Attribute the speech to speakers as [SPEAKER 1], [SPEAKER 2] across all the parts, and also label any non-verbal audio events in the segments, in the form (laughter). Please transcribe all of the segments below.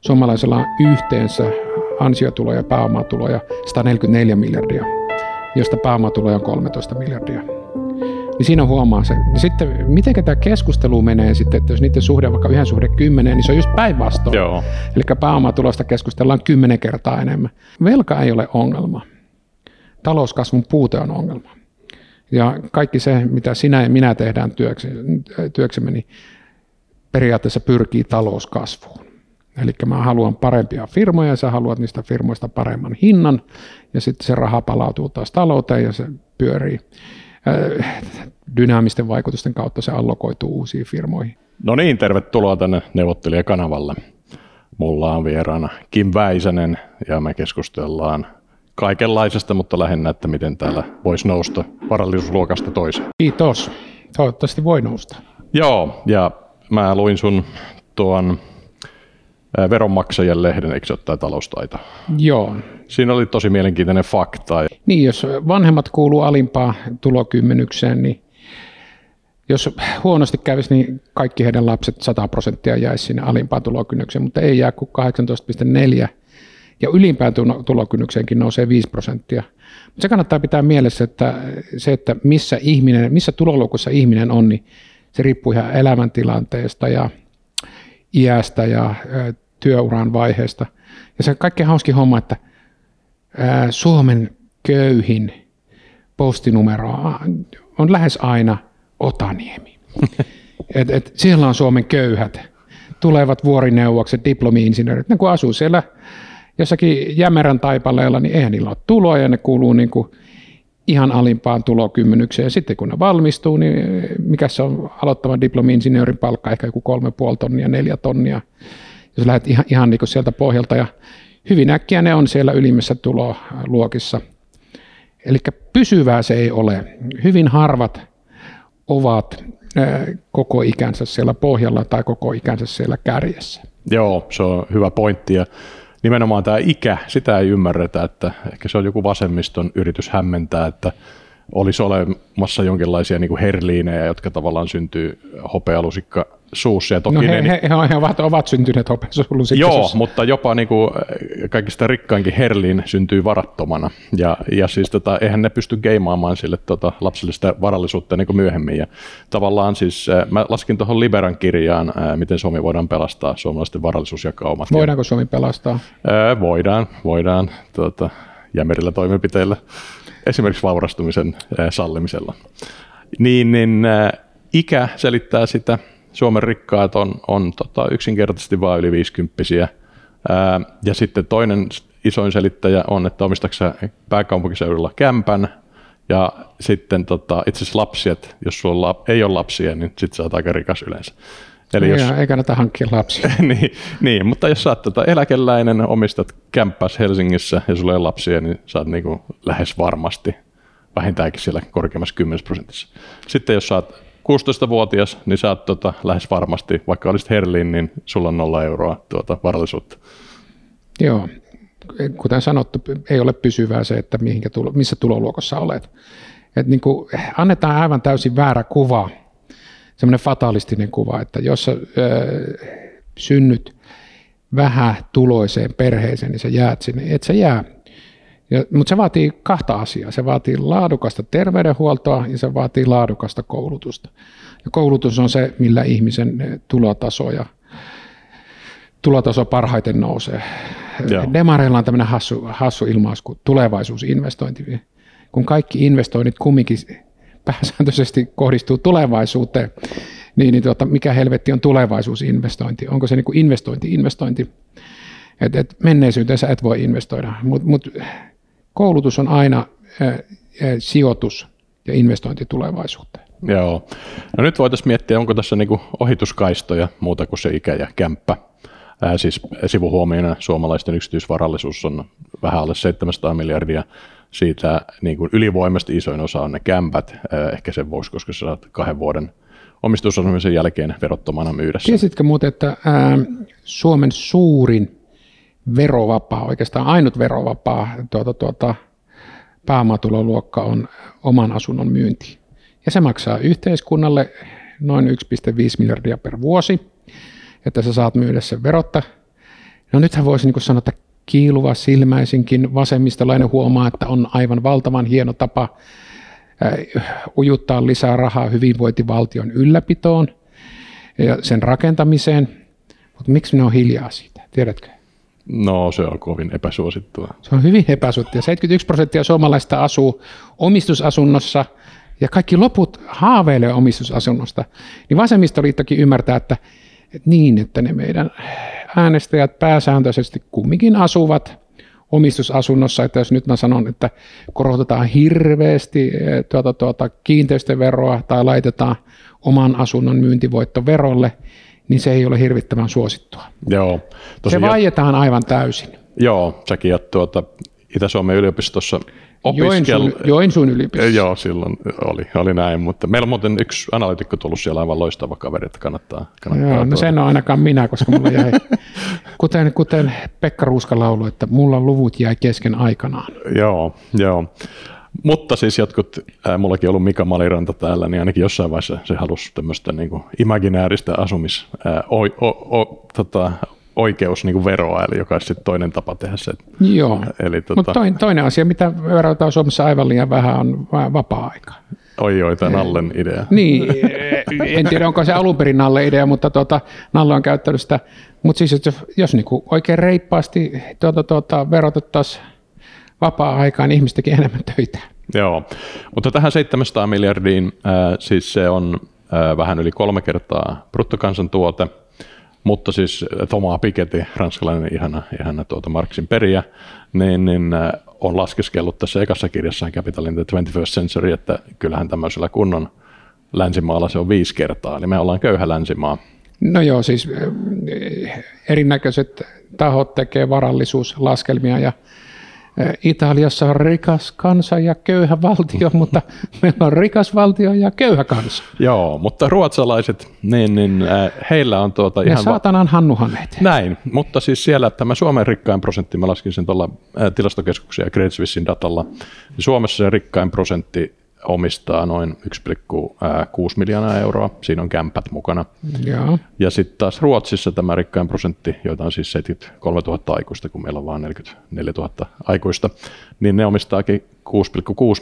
[SPEAKER 1] Suomalaisella on yhteensä ansiotuloja ja pääomatuloja 144 miljardia, josta pääomatuloja on 13 miljardia. Niin siinä huomaa se. Niin sitten miten tämä keskustelu menee sitten, että jos niiden suhde on vaikka yhden suhde kymmeneen, niin se on just päinvastoin.
[SPEAKER 2] Joo.
[SPEAKER 1] Eli pääomatulosta keskustellaan kymmenen kertaa enemmän. Velka ei ole ongelma. Talouskasvun puute on ongelma. Ja kaikki se, mitä sinä ja minä tehdään työksemme, niin periaatteessa pyrkii talouskasvuun. Eli mä haluan parempia firmoja ja sä haluat niistä firmoista paremman hinnan ja sitten se raha palautuu taas talouteen ja se pyörii äh, dynaamisten vaikutusten kautta se allokoituu uusiin firmoihin.
[SPEAKER 2] No niin, tervetuloa tänne neuvottelijakanavalle. Mulla on vieraana Kim Väisänen ja me keskustellaan kaikenlaisesta, mutta lähinnä, että miten täällä voisi nousta varallisuusluokasta toiseen.
[SPEAKER 1] Kiitos. Toivottavasti voi nousta.
[SPEAKER 2] Joo, ja mä luin sun tuon veronmaksajien lehden, eikö se ole tämä taloustaito?
[SPEAKER 1] Joo.
[SPEAKER 2] Siinä oli tosi mielenkiintoinen fakta.
[SPEAKER 1] Niin, jos vanhemmat kuuluu alimpaan tulokymmenykseen, niin jos huonosti kävisi, niin kaikki heidän lapset 100 prosenttia jäisi sinne alimpaan tulokynnykseen, mutta ei jää kuin 18,4 ja ylimpään tulokynnykseenkin nousee 5 prosenttia. Mutta se kannattaa pitää mielessä, että se, että missä, ihminen, missä tuloluokussa ihminen on, niin se riippuu ihan elämäntilanteesta ja iästä ja työuran vaiheesta. Ja se kaikkein hauskin homma, että Suomen köyhin postinumero on lähes aina Otaniemi. (laughs) Et, et siellä on Suomen köyhät, tulevat vuorineuvokset, diplomi-insinöörit. Ne kun asuu siellä jossakin Jämerän taipaleella, niin eihän niillä ole tuloja ja ne kuuluu niin kuin ihan alimpaan tulokymmenykseen. Ja sitten kun ne valmistuu, niin mikä se on aloittavan diplomi-insinöörin palkka, ehkä joku kolme puoli tonnia, neljä tonnia, jos lähdet ihan, ihan niin kuin sieltä pohjalta. Ja hyvin äkkiä ne on siellä ylimmissä tuloluokissa. Eli pysyvää se ei ole. Hyvin harvat ovat koko ikänsä siellä pohjalla tai koko ikänsä siellä kärjessä.
[SPEAKER 2] Joo, se on hyvä pointti. Ja nimenomaan tämä ikä, sitä ei ymmärretä, että ehkä se on joku vasemmiston yritys hämmentää, että olisi olemassa jonkinlaisia niin kuin herliinejä, jotka tavallaan syntyy hopealusikka suussa. Ja
[SPEAKER 1] toki no he, ne, he, he, ovat, ovat syntyneet hopealusikka
[SPEAKER 2] Joo, suussa. mutta jopa niin kuin kaikista rikkainkin herliin syntyy varattomana. Ja, ja siis tota, eihän ne pysty geimaamaan sille tota, lapsellista varallisuutta niin kuin myöhemmin. Ja tavallaan siis, mä laskin tuohon Liberan kirjaan, miten Suomi voidaan pelastaa, suomalaisten varallisuusjakaumat.
[SPEAKER 1] Voidaanko Suomi pelastaa?
[SPEAKER 2] voidaan, voidaan tuota, jämerillä toimenpiteillä esimerkiksi vaurastumisen sallimisella. Niin, niin ikä selittää sitä. Suomen rikkaat on, on tota, yksinkertaisesti vain yli 50 Ja sitten toinen isoin selittäjä on, että omistaksa pääkaupunkiseudulla kämpän, ja sitten tota, itse asiassa lapsia, jos sulla ei ole lapsia, niin sitten sä oot aika rikas yleensä.
[SPEAKER 1] Eli jos, ei kannata hankkia lapsia. (laughs)
[SPEAKER 2] niin, niin, mutta jos sä oot tota eläkeläinen, omistat kämppäs Helsingissä ja sulla ei ole lapsia, niin sä oot niinku lähes varmasti vähintäänkin siellä korkeammassa 10 prosentissa. Sitten jos sä oot 16-vuotias, niin sä oot tota, lähes varmasti, vaikka olisit Herlin, niin sulla on nolla euroa tuota varallisuutta.
[SPEAKER 1] Joo, kuten sanottu, ei ole pysyvää se, että mihinkä tulo, missä tuloluokossa olet. Et niin kuin annetaan aivan täysin väärä kuva semmoinen fatalistinen kuva, että jos sä ö, synnyt vähän tuloiseen perheeseen, niin sä jäät sinne, et sä jää. Ja, mutta se vaatii kahta asiaa. Se vaatii laadukasta terveydenhuoltoa ja se vaatii laadukasta koulutusta. Ja koulutus on se, millä ihmisen tulotaso ja tulotaso parhaiten nousee. Joo. Demareilla on tämmöinen hassu, hassu ilmaus kuin tulevaisuusinvestointi. Kun kaikki investoinnit kumminkin pääsääntöisesti kohdistuu tulevaisuuteen, niin, niin tuota, mikä helvetti on tulevaisuusinvestointi? Onko se niin kuin investointi, investointi? Et, et menneisyyteen sä et voi investoida, mutta mut koulutus on aina ä, sijoitus ja investointi tulevaisuuteen.
[SPEAKER 2] Joo. No nyt voitaisiin miettiä, onko tässä niinku ohituskaistoja muuta kuin se ikä ja kämppä. Ää, siis sivuhuomiona suomalaisten yksityisvarallisuus on vähän alle 700 miljardia siitä niin kuin ylivoimasti isoin osa on ne kämpät, ehkä sen voisi, koska sä saat kahden vuoden omistusasumisen jälkeen verottomana myydä
[SPEAKER 1] Tiesitkö muuten, että ää, Suomen suurin verovapaa, oikeastaan ainut verovapaa tuota, tuota, pääomatuloluokka on oman asunnon myynti. Ja se maksaa yhteiskunnalle noin 1,5 miljardia per vuosi, että sä saat myydä sen verotta No nythän voisi niin sanoa, että kiiluva silmäisinkin vasemmistolainen huomaa, että on aivan valtavan hieno tapa äh, ujuttaa lisää rahaa hyvinvointivaltion ylläpitoon ja sen rakentamiseen. Mutta miksi ne on hiljaa siitä, tiedätkö?
[SPEAKER 2] No se on kovin epäsuosittua.
[SPEAKER 1] Se on hyvin epäsuosittua. 71 prosenttia suomalaista asuu omistusasunnossa ja kaikki loput haaveilee omistusasunnosta. Niin vasemmistoliittokin ymmärtää, että, niin, että ne meidän äänestäjät pääsääntöisesti kumminkin asuvat omistusasunnossa, että jos nyt mä sanon, että korotetaan hirveästi eh, tuota, tuota, kiinteistöveroa tai laitetaan oman asunnon myyntivoitto verolle, niin se ei ole hirvittävän suosittua.
[SPEAKER 2] Joo.
[SPEAKER 1] se vaietaan aivan täysin.
[SPEAKER 2] Joo, säkin olet tuota Itä-Suomen yliopistossa
[SPEAKER 1] opiskel... Joensuun, Joensuun yliopistossa.
[SPEAKER 2] Joo, silloin oli, oli näin, mutta meillä on muuten yksi analytikko tullut siellä aivan loistava kaveri, että kannattaa. kannattaa
[SPEAKER 1] Joo, no sen on ainakaan minä, koska mulla jäi, (laughs) kuten, kuten Pekka Ruuska laulu, että mulla luvut jäi kesken aikanaan.
[SPEAKER 2] Joo, joo. Mutta siis jotkut, äh, mullakin ollut Mika Maliranta täällä, niin ainakin jossain vaiheessa se halusi tämmöistä niin kuin imaginääristä asumis, äh, o, o, o, tota, oikeus niin kuin veroa, eli joka olisi toinen tapa tehdä se.
[SPEAKER 1] Joo, eli, tota... mutta toinen, toinen asia, mitä verotaan Suomessa aivan liian vähän, on vapaa-aika.
[SPEAKER 2] Oi oi, tämä Nallen idea.
[SPEAKER 1] Niin, en tiedä onko se alun perin Nalle idea, mutta tuota, Nalle on käyttänyt sitä. Mutta siis jos, jos niinku oikein reippaasti tuota, tuota, verotettaisiin vapaa-aikaan, ihmiset tekee enemmän töitä.
[SPEAKER 2] Joo, mutta tähän 700 miljardiin, äh, siis se on äh, vähän yli kolme kertaa bruttokansantuote, mutta siis Thomas Piketty, ranskalainen ihana, ihana tuota Marksin periä, niin, niin äh, on laskeskellut tässä ekassa kirjassaan Capital in the 21st Century, että kyllähän tämmöisellä kunnon länsimaalla se on viisi kertaa, eli me ollaan köyhä länsimaa.
[SPEAKER 1] No joo, siis erinäköiset tahot tekee varallisuuslaskelmia ja Italiassa on rikas kansa ja köyhä valtio, (laughs) mutta meillä on rikas valtio ja köyhä kansa.
[SPEAKER 2] Joo, mutta ruotsalaiset, niin, niin heillä on tuota
[SPEAKER 1] ihan... Ja saatanan va- hannuhaneet.
[SPEAKER 2] Näin, mutta siis siellä tämä Suomen rikkain prosentti, mä laskin sen tuolla tilastokeskuksen ja Credit Suissein datalla, niin Suomessa se rikkain prosentti omistaa noin 1,6 miljoonaa euroa. Siinä on kämpät mukana.
[SPEAKER 1] Ja,
[SPEAKER 2] ja sitten taas Ruotsissa tämä rikkain prosentti, joita on siis 73 000 aikuista, kun meillä on vain 44 000 aikuista, niin ne omistaakin 6,6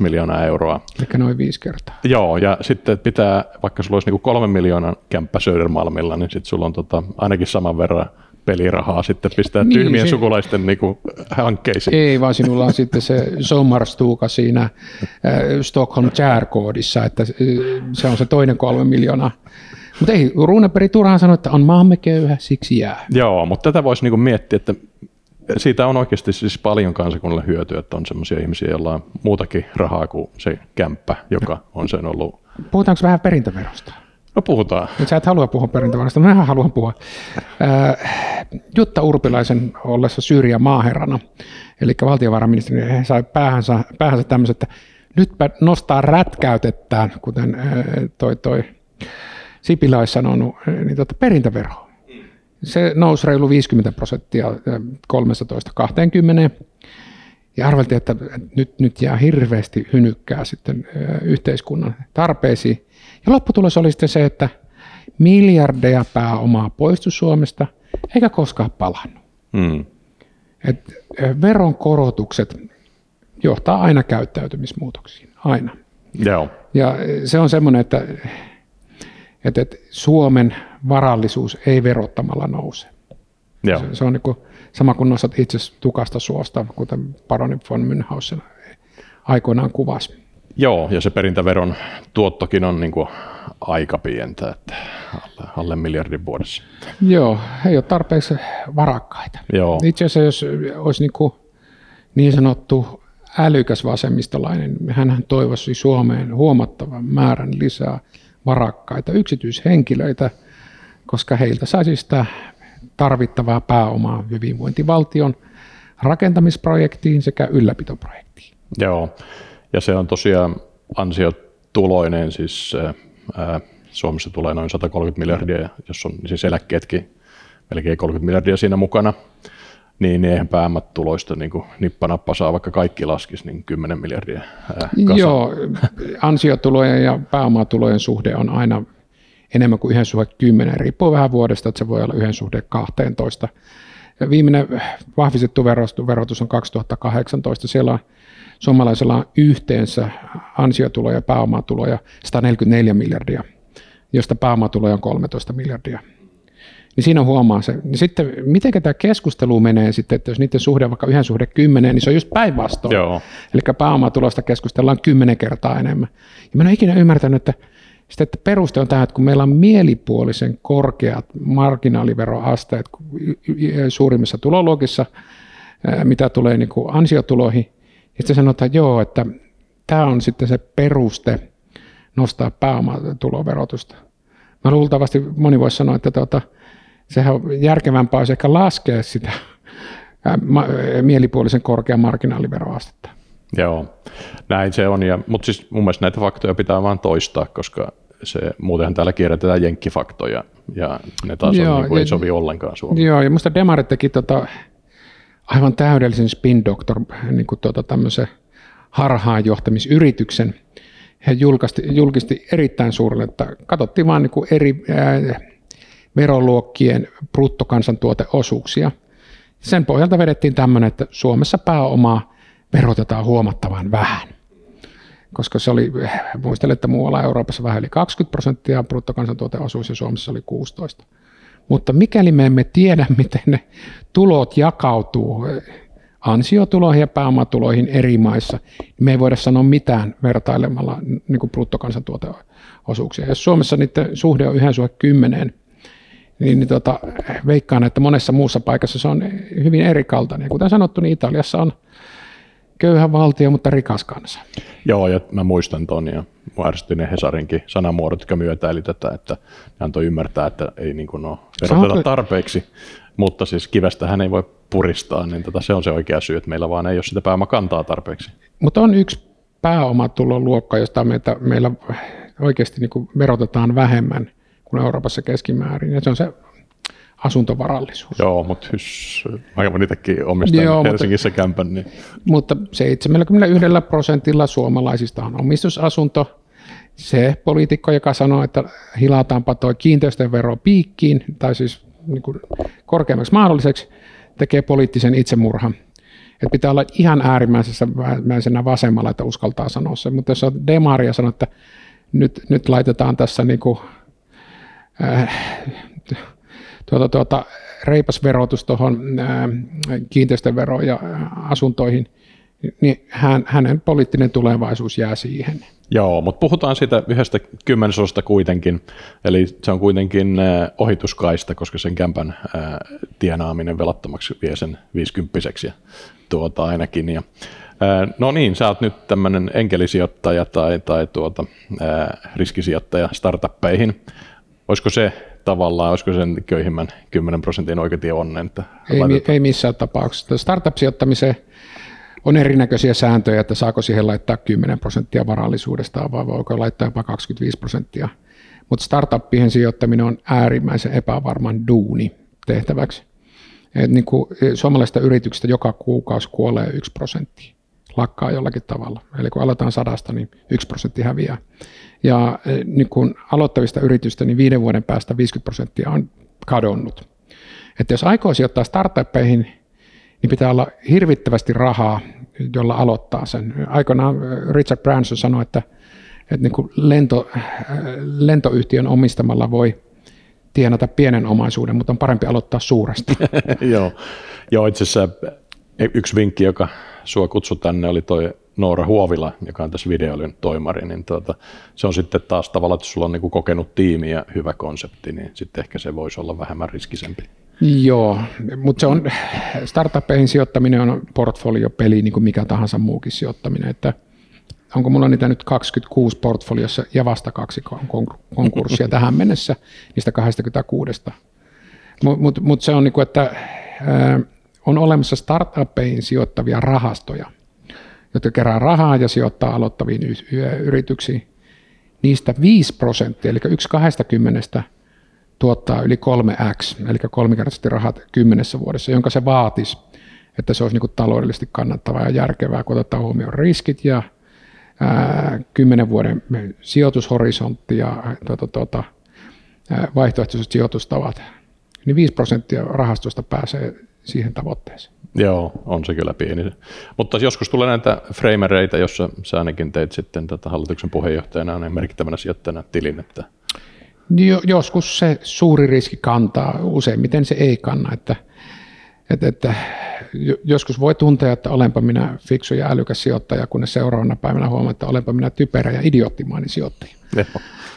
[SPEAKER 2] miljoonaa euroa.
[SPEAKER 1] Eli noin viisi kertaa.
[SPEAKER 2] Joo, ja sitten pitää, vaikka sulla olisi niin kolme miljoonan kämppä Södermalmilla, niin sitten sulla on tota, ainakin saman verran pelirahaa sitten pistää niin, tyhmien se, sukulaisten niin kuin, hankkeisiin.
[SPEAKER 1] Ei, vaan sinulla on sitten se sommarstuuka siinä äh, Stockholm Chair-koodissa, että äh, se on se toinen kolme miljoonaa. Mutta ei, Runeberg turhaan sanoi, että on maamme köyhä, siksi jää.
[SPEAKER 2] Joo, mutta tätä voisi niin miettiä, että siitä on oikeasti siis paljon kansakunnalle hyötyä, että on sellaisia ihmisiä, joilla on muutakin rahaa kuin se kämppä, joka on sen ollut.
[SPEAKER 1] Puhutaanko vähän perintöverosta?
[SPEAKER 2] No puhutaan.
[SPEAKER 1] Nyt sä et halua puhua perintövarasta, mä haluan puhua. Jutta Urpilaisen ollessa Syyrian maaherrana, eli valtiovarainministeri, sai päähänsä, päähänsä tämmöiset, että nytpä nostaa rätkäytettään, kuten toi, toi Sipilä olisi sanonut, niin tuota, perintöveroa. Se nousi reilu 50 prosenttia 13-20. Ja arveltiin, että nyt, nyt jää hirveästi hynykkää sitten yhteiskunnan tarpeisiin. Ja lopputulos oli sitten se, että miljardeja pääomaa poistui Suomesta, eikä koskaan palannut. Mm. Et veronkorotukset johtaa aina käyttäytymismuutoksiin, aina.
[SPEAKER 2] Joo.
[SPEAKER 1] Ja se on semmoinen, että, että, että Suomen varallisuus ei verottamalla nouse.
[SPEAKER 2] Joo.
[SPEAKER 1] Se, se on niin kuin sama kuin nostat itse tukasta suosta, kuten paroni von Münchhausen aikoinaan kuvasi.
[SPEAKER 2] Joo, ja se perintäveron tuottokin on niin kuin aika pientä, että alle, alle miljardin vuodessa.
[SPEAKER 1] Joo, ei ole tarpeeksi varakkaita.
[SPEAKER 2] Joo.
[SPEAKER 1] Itse asiassa jos olisi niin, kuin niin sanottu älykäs vasemmistolainen, hän toivoisi Suomeen huomattavan määrän lisää varakkaita yksityishenkilöitä, koska heiltä saisi sitä tarvittavaa pääomaa hyvinvointivaltion rakentamisprojektiin sekä ylläpitoprojektiin.
[SPEAKER 2] Joo, ja se on tosiaan ansiotuloinen, siis ää, Suomessa tulee noin 130 miljardia, jos on siis eläkkeetkin melkein 30 miljardia siinä mukana, niin eihän pääomat-tuloista niin nippanappa saa, vaikka kaikki laskisi, niin 10 miljardia ää,
[SPEAKER 1] kasa. Joo, ansiotulojen ja pääomatulojen suhde on aina enemmän kuin yhden suhde 10, riippuu vähän vuodesta, että se voi olla yhden suhde 12. viimeinen vahvistettu verotus on 2018. Siellä on suomalaisella on yhteensä ansiotuloja ja pääomatuloja 144 miljardia, josta pääomatuloja on 13 miljardia. Niin siinä huomaa se. Niin sitten miten tämä keskustelu menee sitten, että jos niiden suhde on vaikka yhden suhde kymmeneen, niin se on just päinvastoin. Eli pääomatulosta keskustellaan kymmenen kertaa enemmän. Ja mä en ole ikinä ymmärtänyt, että sitten, että peruste on tähän, että kun meillä on mielipuolisen korkeat marginaaliveroasteet suurimmissa tuloluokissa, mitä tulee niin kuin ansiotuloihin, ja sitten sanotaan, että joo, että tämä on sitten se peruste nostaa pääomatuloverotusta. Mä luultavasti moni voisi sanoa, että tuota, sehän on järkevämpää olisi ehkä laskea sitä mielipuolisen korkean marginaaliveroastetta.
[SPEAKER 2] Joo, näin se on. Ja, mutta siis mun mielestä näitä faktoja pitää vaan toistaa, koska se, muutenhan täällä kierrätetään jenkkifaktoja ja ne taas Joo, on, niin kuin, ei sovi ollenkaan Suomeen.
[SPEAKER 1] Joo, ja musta Demarit teki tota, aivan täydellisen spin doctor niin kuin tota, tämmöisen harhaanjohtamisyrityksen. He julkisti, julkisti erittäin suurelle, että katsottiin vain niin eri ää, veroluokkien bruttokansantuoteosuuksia. Sen pohjalta vedettiin tämmöinen, että Suomessa pääomaa verotetaan huomattavan vähän. Koska se oli, muistelen, että muualla Euroopassa vähän yli 20 prosenttia bruttokansantuoteosuus ja Suomessa oli 16. Mutta mikäli me emme tiedä, (laughs) miten ne tulot jakautuu ansiotuloihin ja pääomatuloihin eri maissa, niin me ei voida sanoa mitään vertailemalla niin kuin bruttokansantuoteosuuksia. Jos Suomessa niiden suhde on yhden suhde kymmeneen, niin, niin tota, veikkaan, että monessa muussa paikassa se on hyvin erikaltainen. Ja kuten sanottu, niin Italiassa on köyhä valtio, mutta rikas kansa.
[SPEAKER 2] Joo, ja mä muistan ton, ja mua ne Hesarinkin sanamuodot, jotka myötäili tätä, että ne antoi ymmärtää, että ei niin kuin ole veroteta tarpeeksi, mutta siis kivestä hän ei voi puristaa, niin tota, se on se oikea syy, että meillä vaan ei ole sitä pääomakantaa tarpeeksi.
[SPEAKER 1] Mutta on yksi pääomatulon luokka, josta meitä, meillä oikeasti niin kuin verotetaan vähemmän kuin Euroopassa keskimäärin, ja se on se asuntovarallisuus.
[SPEAKER 2] Joo, mutta hys, mä itsekin omistan Joo, Helsingissä mutta, kämpän. Niin.
[SPEAKER 1] Mutta 71 prosentilla suomalaisista on omistusasunto. Se poliitikko, joka sanoo, että hilataanpa tuo kiinteistövero piikkiin, tai siis niin kuin korkeammaksi mahdolliseksi, tekee poliittisen itsemurhan. Että pitää olla ihan äärimmäisenä vasemmalla, että uskaltaa sanoa se. Mutta jos on demaria sanoo, että nyt, nyt laitetaan tässä niin kuin, äh, tuota, tuota, reipas verotus tuohon kiinteistöveroon ja asuntoihin, niin hän, hänen poliittinen tulevaisuus jää siihen.
[SPEAKER 2] Joo, mutta puhutaan siitä yhdestä kymmenesosasta kuitenkin, eli se on kuitenkin ohituskaista, koska sen kämpän tienaaminen velattomaksi vie sen 50 ja tuota ainakin. Ja, no niin, sä oot nyt tämmöinen enkelisijoittaja tai, tai tuota, riskisijoittaja startuppeihin. Olisiko se tavallaan, olisiko sen köyhimmän 10 prosentin oikeatie onnen? Että
[SPEAKER 1] ei, ei missään tapauksessa. Startup-sijoittamiseen on erinäköisiä sääntöjä, että saako siihen laittaa 10 prosenttia varallisuudesta vai voiko laittaa jopa 25 prosenttia. Mutta startuppien sijoittaminen on äärimmäisen epävarman duuni tehtäväksi. Et niin kuin suomalaisista yrityksistä joka kuukausi kuolee yksi prosentti, lakkaa jollakin tavalla. Eli kun aletaan sadasta, niin yksi prosentti häviää. Ja e, niin kun aloittavista yritystä, niin viiden vuoden päästä 50 prosenttia on kadonnut. Että jos aikoo sijoittaa startuppeihin, niin pitää olla hirvittävästi rahaa, jolla aloittaa sen. Aikoinaan Richard Branson sanoi, että, että niin kuin lento, lentoyhtiön omistamalla voi tienata pienen omaisuuden, mutta on parempi aloittaa suuresti. (laughs)
[SPEAKER 2] Joo. Joo, itse asiassa yksi vinkki, joka sua kutsui tänne, oli toi Noora Huovila, joka on tässä videoilun toimari, niin tuota, se on sitten taas tavallaan, että sulla on niin kokenut tiimi ja hyvä konsepti, niin sitten ehkä se voisi olla vähemmän riskisempi.
[SPEAKER 1] Joo, mutta se on, startuppeihin sijoittaminen on portfoliopeli, niin kuin mikä tahansa muukin sijoittaminen, että onko mulla niitä nyt 26 portfoliossa ja vasta kaksi konkurssia tähän mennessä niistä 26. Mutta mut, mut se on niin kuin, että on olemassa startuppeihin sijoittavia rahastoja, jotka kerää rahaa ja sijoittaa aloittaviin yrityksiin. Niistä 5 prosenttia, eli yksi 20 tuottaa yli 3x, eli kolmikertaisesti rahat kymmenessä vuodessa, jonka se vaatisi, että se olisi niin taloudellisesti kannattavaa ja järkevää, kun otetaan huomioon riskit ja kymmenen vuoden sijoitushorisontti ja tuota, tuota, vaihtoehtoiset sijoitustavat, niin 5 prosenttia rahastosta pääsee siihen tavoitteeseen.
[SPEAKER 2] Joo, on se kyllä pieni. Mutta joskus tulee näitä framereita, jossa sä ainakin teit sitten tätä hallituksen puheenjohtajana niin merkittävänä sijoittajana tilin. Että...
[SPEAKER 1] Jo, joskus se suuri riski kantaa, useimmiten se ei kanna. Että, että, että joskus voi tuntea, että olenpa minä fiksu ja älykäs sijoittaja, kunnes seuraavana päivänä huomaa, että olenpa minä typerä ja idioottimainen sijoittaja.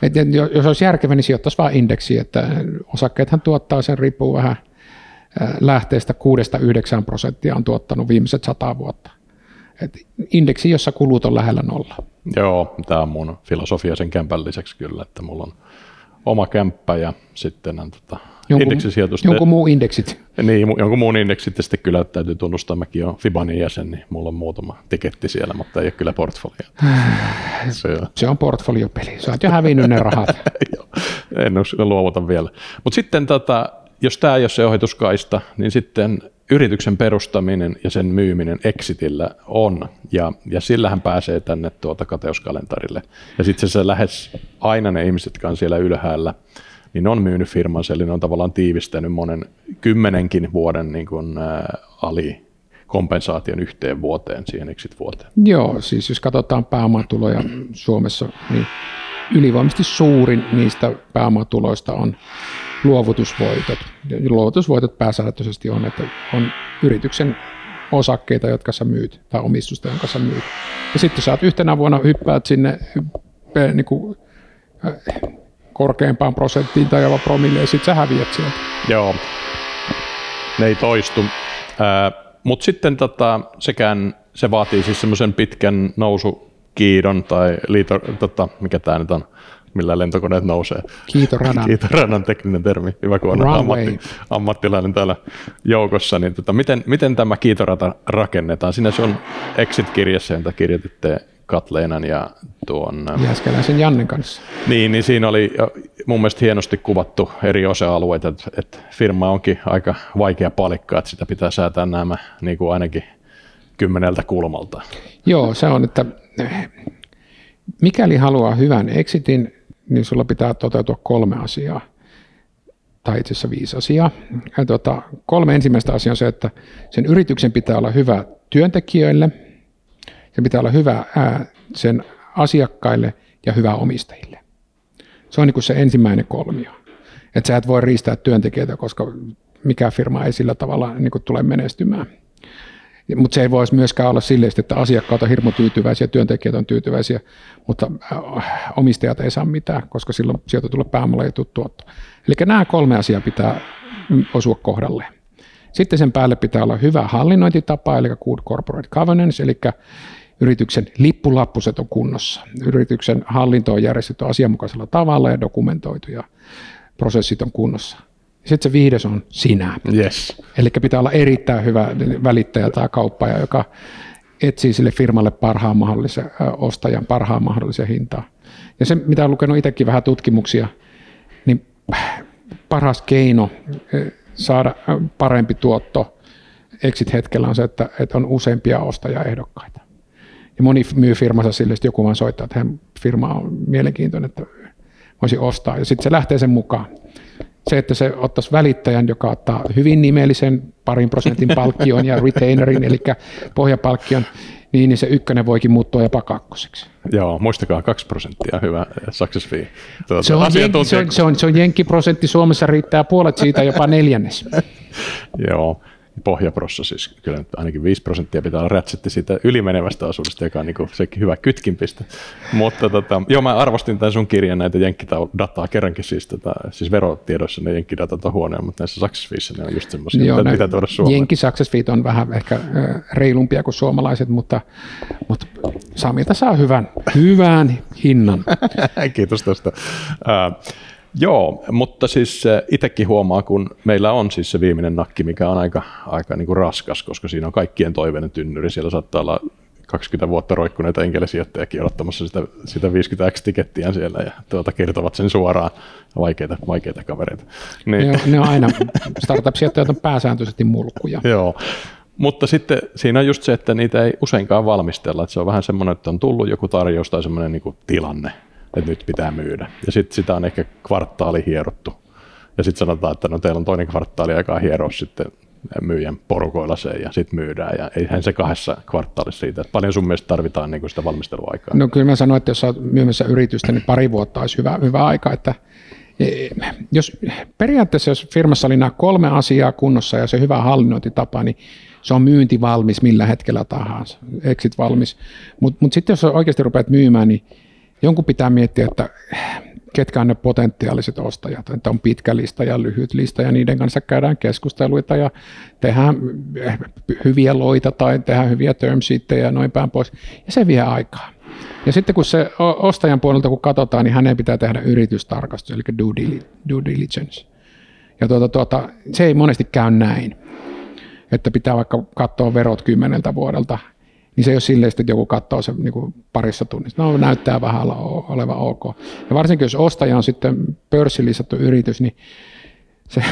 [SPEAKER 1] Et jos olisi järkevä, niin sijoittaisi vain indeksi, että osakkeethan tuottaa sen, riippuu vähän lähteestä 6-9 prosenttia on tuottanut viimeiset sata vuotta. Et indeksi, jossa kulut on lähellä nolla.
[SPEAKER 2] Joo, tämä on mun filosofia sen kämpän lisäksi kyllä, että mulla on oma kämppä ja sitten on tota,
[SPEAKER 1] jonkun, indeksisijoitusta. Jonkun muu indeksit.
[SPEAKER 2] Niin, jonkun muun indeksit ja sitten kyllä täytyy tunnustaa, mäkin olen Fibanin jäsen, niin mulla on muutama tiketti siellä, mutta ei ole kyllä portfolio. (sighs)
[SPEAKER 1] Se on, se on portfoliopeli, sä oot jo hävinnyt ne rahat. (laughs)
[SPEAKER 2] en luovuta vielä. Mutta sitten tota, jos tämä ei ole se ohituskaista, niin sitten yrityksen perustaminen ja sen myyminen exitillä on, ja, ja sillähän pääsee tänne tuota kateuskalentarille. Ja sitten se lähes aina ne ihmiset, jotka on siellä ylhäällä, niin on myynyt firmansa, eli ne on tavallaan tiivistänyt monen kymmenenkin vuoden niin kuin, ää, ali kompensaation yhteen vuoteen, siihen exit-vuoteen.
[SPEAKER 1] Joo, siis jos katsotaan pääomatuloja Suomessa, niin ylivoimaisesti suurin niistä pääomatuloista on luovutusvoitot. Luovutusvoitot pääsääntöisesti on, että on yrityksen osakkeita, jotka sä myyt, tai omistusta, jonka sä myyt. Ja sitten sä oot yhtenä vuonna hyppäät sinne niin kuin, korkeampaan prosenttiin tai jopa promille, ja sitten sä häviät sieltä.
[SPEAKER 2] Joo, ne ei toistu. Äh, Mutta sitten tota, sekään, se vaatii siis semmoisen pitkän nousukiidon tai liito, tota, mikä tämä nyt on, millä lentokoneet nousee.
[SPEAKER 1] Kiitoradan. (laughs)
[SPEAKER 2] Kiitoradan tekninen termi, hyvä kun on ammatti, ammattilainen täällä joukossa. Niin tota, miten, miten tämä kiitorata rakennetaan? Siinä se on Exit-kirjassa, jonka kirjoititte Katleenan ja tuon...
[SPEAKER 1] Jääskeläisen Jannen kanssa.
[SPEAKER 2] Niin, niin siinä oli mun mielestä hienosti kuvattu eri osa-alueita, että, että firma onkin aika vaikea palikka, että sitä pitää säätää nämä niin kuin ainakin kymmeneltä kulmalta.
[SPEAKER 1] Joo, se on, että mikäli haluaa hyvän exitin, niin sulla pitää toteutua kolme asiaa, tai itse asiassa viisi asiaa. Ja tuota, kolme ensimmäistä asiaa on se, että sen yrityksen pitää olla hyvä työntekijöille, se pitää olla hyvä ää, sen asiakkaille ja hyvä omistajille. Se on niin kuin se ensimmäinen kolmio. Että sä et voi riistää työntekijöitä, koska mikä firma ei sillä tavalla niin kuin tule menestymään. Mutta se ei voisi myöskään olla silleen, että asiakkaat on hirmu tyytyväisiä, työntekijät on tyytyväisiä, mutta äh, omistajat ei saa mitään, koska silloin sieltä tulee pääomalla ja tuotto. Eli nämä kolme asiaa pitää osua kohdalle. Sitten sen päälle pitää olla hyvä hallinnointitapa, eli good corporate governance, eli yrityksen lippulappuset on kunnossa. Yrityksen hallinto on järjestetty asianmukaisella tavalla ja dokumentoitu ja prosessit on kunnossa. Sitten se viides on sinä.
[SPEAKER 2] Yes.
[SPEAKER 1] Eli pitää olla erittäin hyvä välittäjä tai kauppaja, joka etsii sille firmalle parhaan mahdollisen ostajan, parhaan mahdollisen hintaa. Ja se, mitä olen lukenut itsekin vähän tutkimuksia, niin paras keino saada parempi tuotto exit-hetkellä on se, että, että on useampia ostajaehdokkaita. Ja moni myy firmansa sille, että joku vaan soittaa, että firma on mielenkiintoinen, että voisi ostaa. Ja sitten se lähtee sen mukaan se, että se ottaisi välittäjän, joka ottaa hyvin nimellisen parin prosentin palkkion ja retainerin, eli pohjapalkkion, niin, niin se ykkönen voikin muuttua jopa kakkoseksi.
[SPEAKER 2] Joo, muistakaa kaksi prosenttia, hyvä success fee.
[SPEAKER 1] Tuota, se, on jenki, se, on, se, on, se on jenkkiprosentti, Suomessa riittää puolet siitä, jopa neljännes. (laughs)
[SPEAKER 2] Joo, pohjaprossa siis kyllä nyt ainakin 5 prosenttia pitää olla rätsetti siitä ylimenevästä osuudesta, joka on niin kuin sekin hyvä kytkinpiste. Mutta tota, joo, mä arvostin tämän sun kirjan näitä jenkkidataa kerrankin siis, tota, siis verotiedoissa ne jenkkidatat on huonoja, mutta näissä success ne on just semmoisia, joo, mitä pitää tuoda Suomeen.
[SPEAKER 1] Jenkki success on vähän ehkä reilumpia kuin suomalaiset, mutta, mutta Samilta saa hyvän, hyvän hinnan. (laughs)
[SPEAKER 2] Kiitos tästä. Uh, Joo, mutta siis itsekin huomaa, kun meillä on siis se viimeinen nakki, mikä on aika, aika niin kuin raskas, koska siinä on kaikkien toiveinen tynnyri. Siellä saattaa olla 20 vuotta roikkuneita enkelisijoittajakin odottamassa sitä, sitä 50x-tikettiä siellä ja tuota, kertovat sen suoraan. Vaikeita, vaikeita kavereita.
[SPEAKER 1] Niin. Ne, on, ne on aina, startup-sijoittajat on pääsääntöisesti mulkkuja.
[SPEAKER 2] Joo, mutta sitten siinä on just se, että niitä ei useinkaan valmistella. Että se on vähän semmoinen, että on tullut joku tarjous tai semmoinen niin tilanne, että nyt pitää myydä. Ja sitten sitä on ehkä kvartaali hierottu. Ja sitten sanotaan, että no teillä on toinen kvartaali aikaa hieroa sitten myyjän porukoilla se ja sitten myydään. Ja eihän se kahdessa kvartaalissa siitä. Että paljon sun mielestä tarvitaan niin kuin sitä valmisteluaikaa?
[SPEAKER 1] No kyllä mä sanoin, että jos olet myymässä yritystä, niin pari vuotta olisi hyvä, hyvä aika. Että e, jos, periaatteessa jos firmassa oli nämä kolme asiaa kunnossa ja se hyvä hallinnointitapa, niin se on myynti valmis millä hetkellä tahansa, exit valmis. Mutta mut sitten jos oikeasti rupeat myymään, niin jonkun pitää miettiä, että ketkä on ne potentiaaliset ostajat, että on pitkä lista ja lyhyt lista ja niiden kanssa käydään keskusteluita ja tehdään hyviä loita tai tehdään hyviä term ja noin päin pois ja se vie aikaa. Ja sitten kun se ostajan puolelta kun katsotaan, niin hänen pitää tehdä yritystarkastus, eli due diligence. Ja tuota, tuota, se ei monesti käy näin, että pitää vaikka katsoa verot kymmeneltä vuodelta niin se ei ole silleen, että joku katsoo sen niin kuin parissa tunnissa. No näyttää vähän olevan ok. Ja varsinkin jos ostaja on sitten pörssilistattu yritys, niin se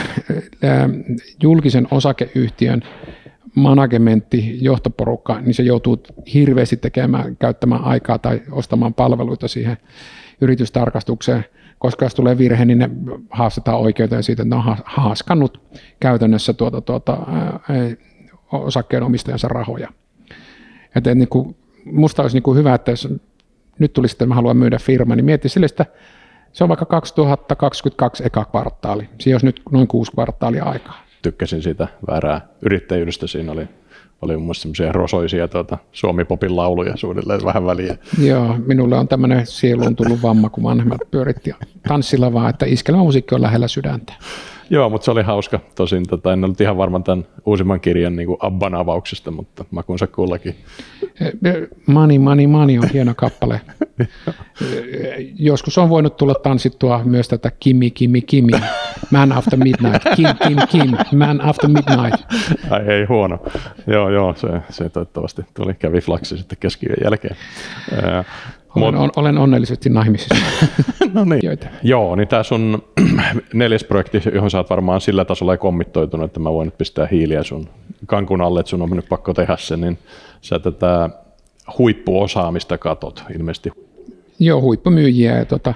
[SPEAKER 1] (laughs) julkisen osakeyhtiön managementti, johtoporukka, niin se joutuu hirveästi tekemään, käyttämään aikaa tai ostamaan palveluita siihen yritystarkastukseen, koska jos tulee virhe, niin ne haastetaan oikeuteen siitä, että ne on haaskannut käytännössä tuota, tuota, osakkeenomistajansa rahoja. Että niin kuin, musta olisi niin kuin hyvä, että jos nyt tulisi, että mä haluan myydä firma, niin mietti sille, että se on vaikka 2022 eka kvartaali. Siinä olisi nyt noin kuusi kvartaalia aikaa.
[SPEAKER 2] Tykkäsin siitä väärää yrittäjyydestä. Siinä oli, oli mun mielestä semmoisia rosoisia tuota, Suomi-popin lauluja suunnilleen vähän väliä.
[SPEAKER 1] Joo, minulle on tämmöinen sieluun tullut vamma, kun vanhemmat pyöritti tanssilla vaan, että iskelmämusiikki on lähellä sydäntä.
[SPEAKER 2] Joo, mutta se oli hauska. Tosin tota, en ollut ihan varma tämän uusimman kirjan niin kuin Abban avauksesta, mutta makunsa kullakin.
[SPEAKER 1] Mani, mani, mani on hieno kappale. (laughs) Joskus on voinut tulla tanssittua myös tätä Kimi, Kimi, Kimi. Man After Midnight. Kim, Kim, Kim. Man After Midnight.
[SPEAKER 2] Ai ei huono. Joo, joo, se, se toivottavasti tuli, kävi flaksi sitten keskiyön jälkeen.
[SPEAKER 1] Olen, on, olen onnellisesti naimisissa. (laughs)
[SPEAKER 2] no niin. Joita. Joo, niin tämä sun (clears throat) neljäs projekti, johon sä oot varmaan sillä tasolla kommittoitunut, että mä voin nyt pistää hiiliä sun kankun alle, että sun on nyt pakko tehdä se, niin sä tätä huippuosaamista katot ilmeisesti.
[SPEAKER 1] Joo, huippumyyjiä. Ja tota,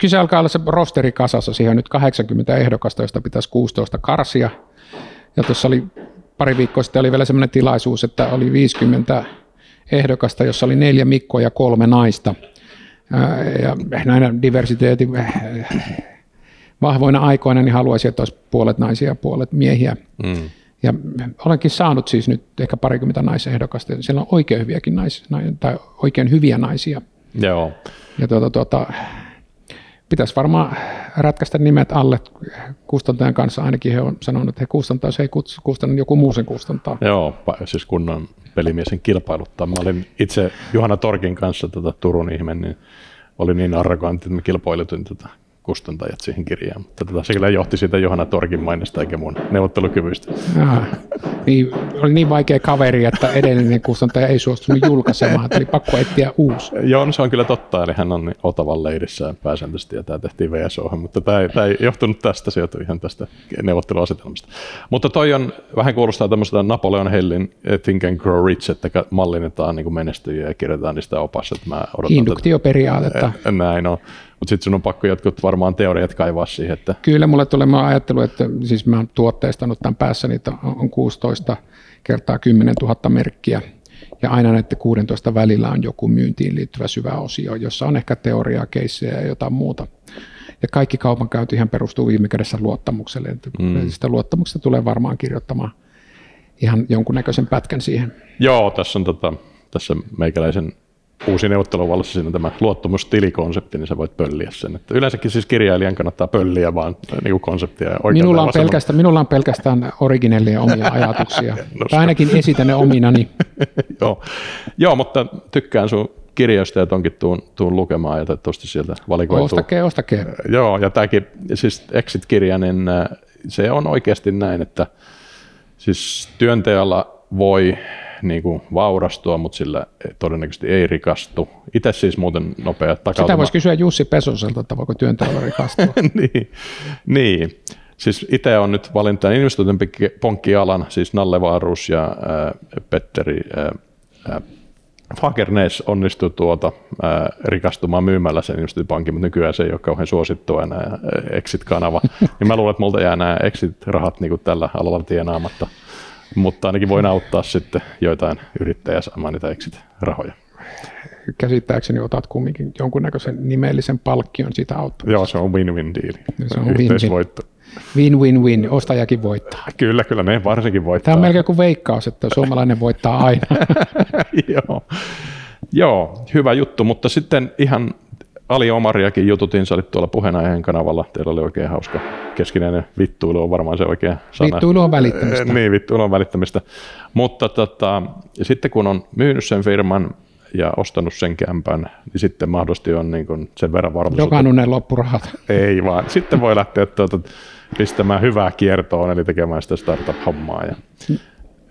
[SPEAKER 1] kyse alkaa olla se rosteri kasassa, siihen on nyt 80 ehdokasta, josta pitäisi 16 karsia. Ja tuossa oli pari viikkoa sitten oli vielä sellainen tilaisuus, että oli 50 ehdokasta, jossa oli neljä Mikkoa ja kolme naista. Ja näinä diversiteetin vahvoina aikoina niin haluaisin, että olisi puolet naisia ja puolet miehiä. Mm. Ja olenkin saanut siis nyt ehkä parikymmentä naisehdokasta. Siellä on oikein hyviäkin naisia, tai oikein hyviä naisia.
[SPEAKER 2] Joo.
[SPEAKER 1] Ja tuota, tuota, pitäisi varmaan ratkaista nimet alle kustantajan kanssa. Ainakin he on sanonut, että he kustantaa, se ei kustanna, joku muu sen kustantaa.
[SPEAKER 2] Joo, siis kunnon pelimiesen kilpailuttaa. Mä olin itse Juhana Torkin kanssa tota Turun ihme, niin oli niin arrogantti, että mä kilpailutin tota kustantajat siihen kirjaan. Mutta tota, se kyllä johti siitä Johanna Torkin mainesta eikä mun neuvottelukyvystä.
[SPEAKER 1] Aha. Niin, oli niin vaikea kaveri, että edellinen kustantaja ei suostunut julkaisemaan, että oli pakko etsiä uusi.
[SPEAKER 2] Joo, no se on kyllä totta, eli hän on Otavan leirissä pääsääntöisesti ja tämä tehtiin VSO, mutta tämä ei, tämä ei johtunut tästä, se johtui ihan tästä neuvotteluasetelmasta. Mutta toi on, vähän kuulostaa tämmöistä Napoleon Hellin Think and Grow Rich, että mallinnetaan niin menestyjiä ja kirjoitetaan niistä opassa. Että mä
[SPEAKER 1] Induktioperiaatetta.
[SPEAKER 2] Näin on. Mutta sitten sun on pakko jotkut varmaan teoriat kaivaa siihen. Että...
[SPEAKER 1] Kyllä, mulle tulee mä ajattelu, että siis mä oon tuotteistanut tämän päässä, niitä on 16 kertaa 10 000 merkkiä. Ja aina näiden 16 välillä on joku myyntiin liittyvä syvä osio, jossa on ehkä teoriaa, keissejä ja jotain muuta. Ja kaikki kaupankäyntihän perustuu viime kädessä luottamukselle. Mm. Sitä luottamuksesta tulee varmaan kirjoittamaan ihan jonkunnäköisen pätkän siihen.
[SPEAKER 2] Joo, tässä on tota, tässä meikäläisen uusi neuvotteluvallassa siinä tämä luottamustilikonsepti, niin sä voit pölliä sen. Että yleensäkin siis kirjailijan kannattaa pölliä vaan niin kuin konseptia.
[SPEAKER 1] Minulla on, pelkästään, minulla on pelkästään originellia omia ajatuksia. (laughs) no, tai ainakin esitän ne ominani. (laughs)
[SPEAKER 2] Joo. Joo, mutta tykkään sun kirjoista ja tonkin tuun, tuun lukemaan ja toivottavasti sieltä valikoituu.
[SPEAKER 1] Ostakee, ostakee.
[SPEAKER 2] Joo, ja tämäkin siis Exit-kirja, niin äh, se on oikeasti näin, että siis työnteolla voi niin kuin vaurastua, mutta sillä todennäköisesti ei rikastu. Itse siis muuten nopea takautuma.
[SPEAKER 1] Sitä voisi kysyä Jussi Pesoselta, että voiko työnteolla rikastua. (laughs)
[SPEAKER 2] niin, niin. Siis itse on nyt valinnut tämän investointiponkkialan, siis Nalle Vaarus ja äh, Petteri äh, Fagernäs onnistui tuota, ää, rikastumaan myymällä sen just pankin, mutta nykyään se ei ole kauhean suosittu enää Exit-kanava. (laughs) niin mä luulen, että multa jää nämä Exit-rahat niin tällä alalla tienaamatta, mutta ainakin voin auttaa sitten joitain yrittäjää saamaan niitä Exit-rahoja.
[SPEAKER 1] Käsittääkseni otat kumminkin jonkunnäköisen nimellisen palkkion siitä auttaa.
[SPEAKER 2] Joo, se on win-win diili.
[SPEAKER 1] Se on Yhteisvoitto. Win-win-win, ostajakin voittaa.
[SPEAKER 2] Kyllä, kyllä ne varsinkin voittaa.
[SPEAKER 1] Tämä on melkein kuin veikkaus, että suomalainen voittaa aina. (laughs)
[SPEAKER 2] Joo. Joo, hyvä juttu, mutta sitten ihan Ali Omariakin jututin, sä olit tuolla puheenaiheen kanavalla, teillä oli oikein hauska keskinäinen vittuilu on varmaan se oikea sana.
[SPEAKER 1] Vittuilu on välittämistä.
[SPEAKER 2] niin, vittuilu on välittämistä. Mutta tota, sitten kun on myynyt sen firman ja ostanut sen kämpän, niin sitten mahdollisesti on niin kuin sen verran varallisuutta.
[SPEAKER 1] Jokainen loppurahat.
[SPEAKER 2] Ei vaan. Sitten voi lähteä tuota, pistämään hyvää kiertoon, eli tekemään sitä startup-hommaa. Ja,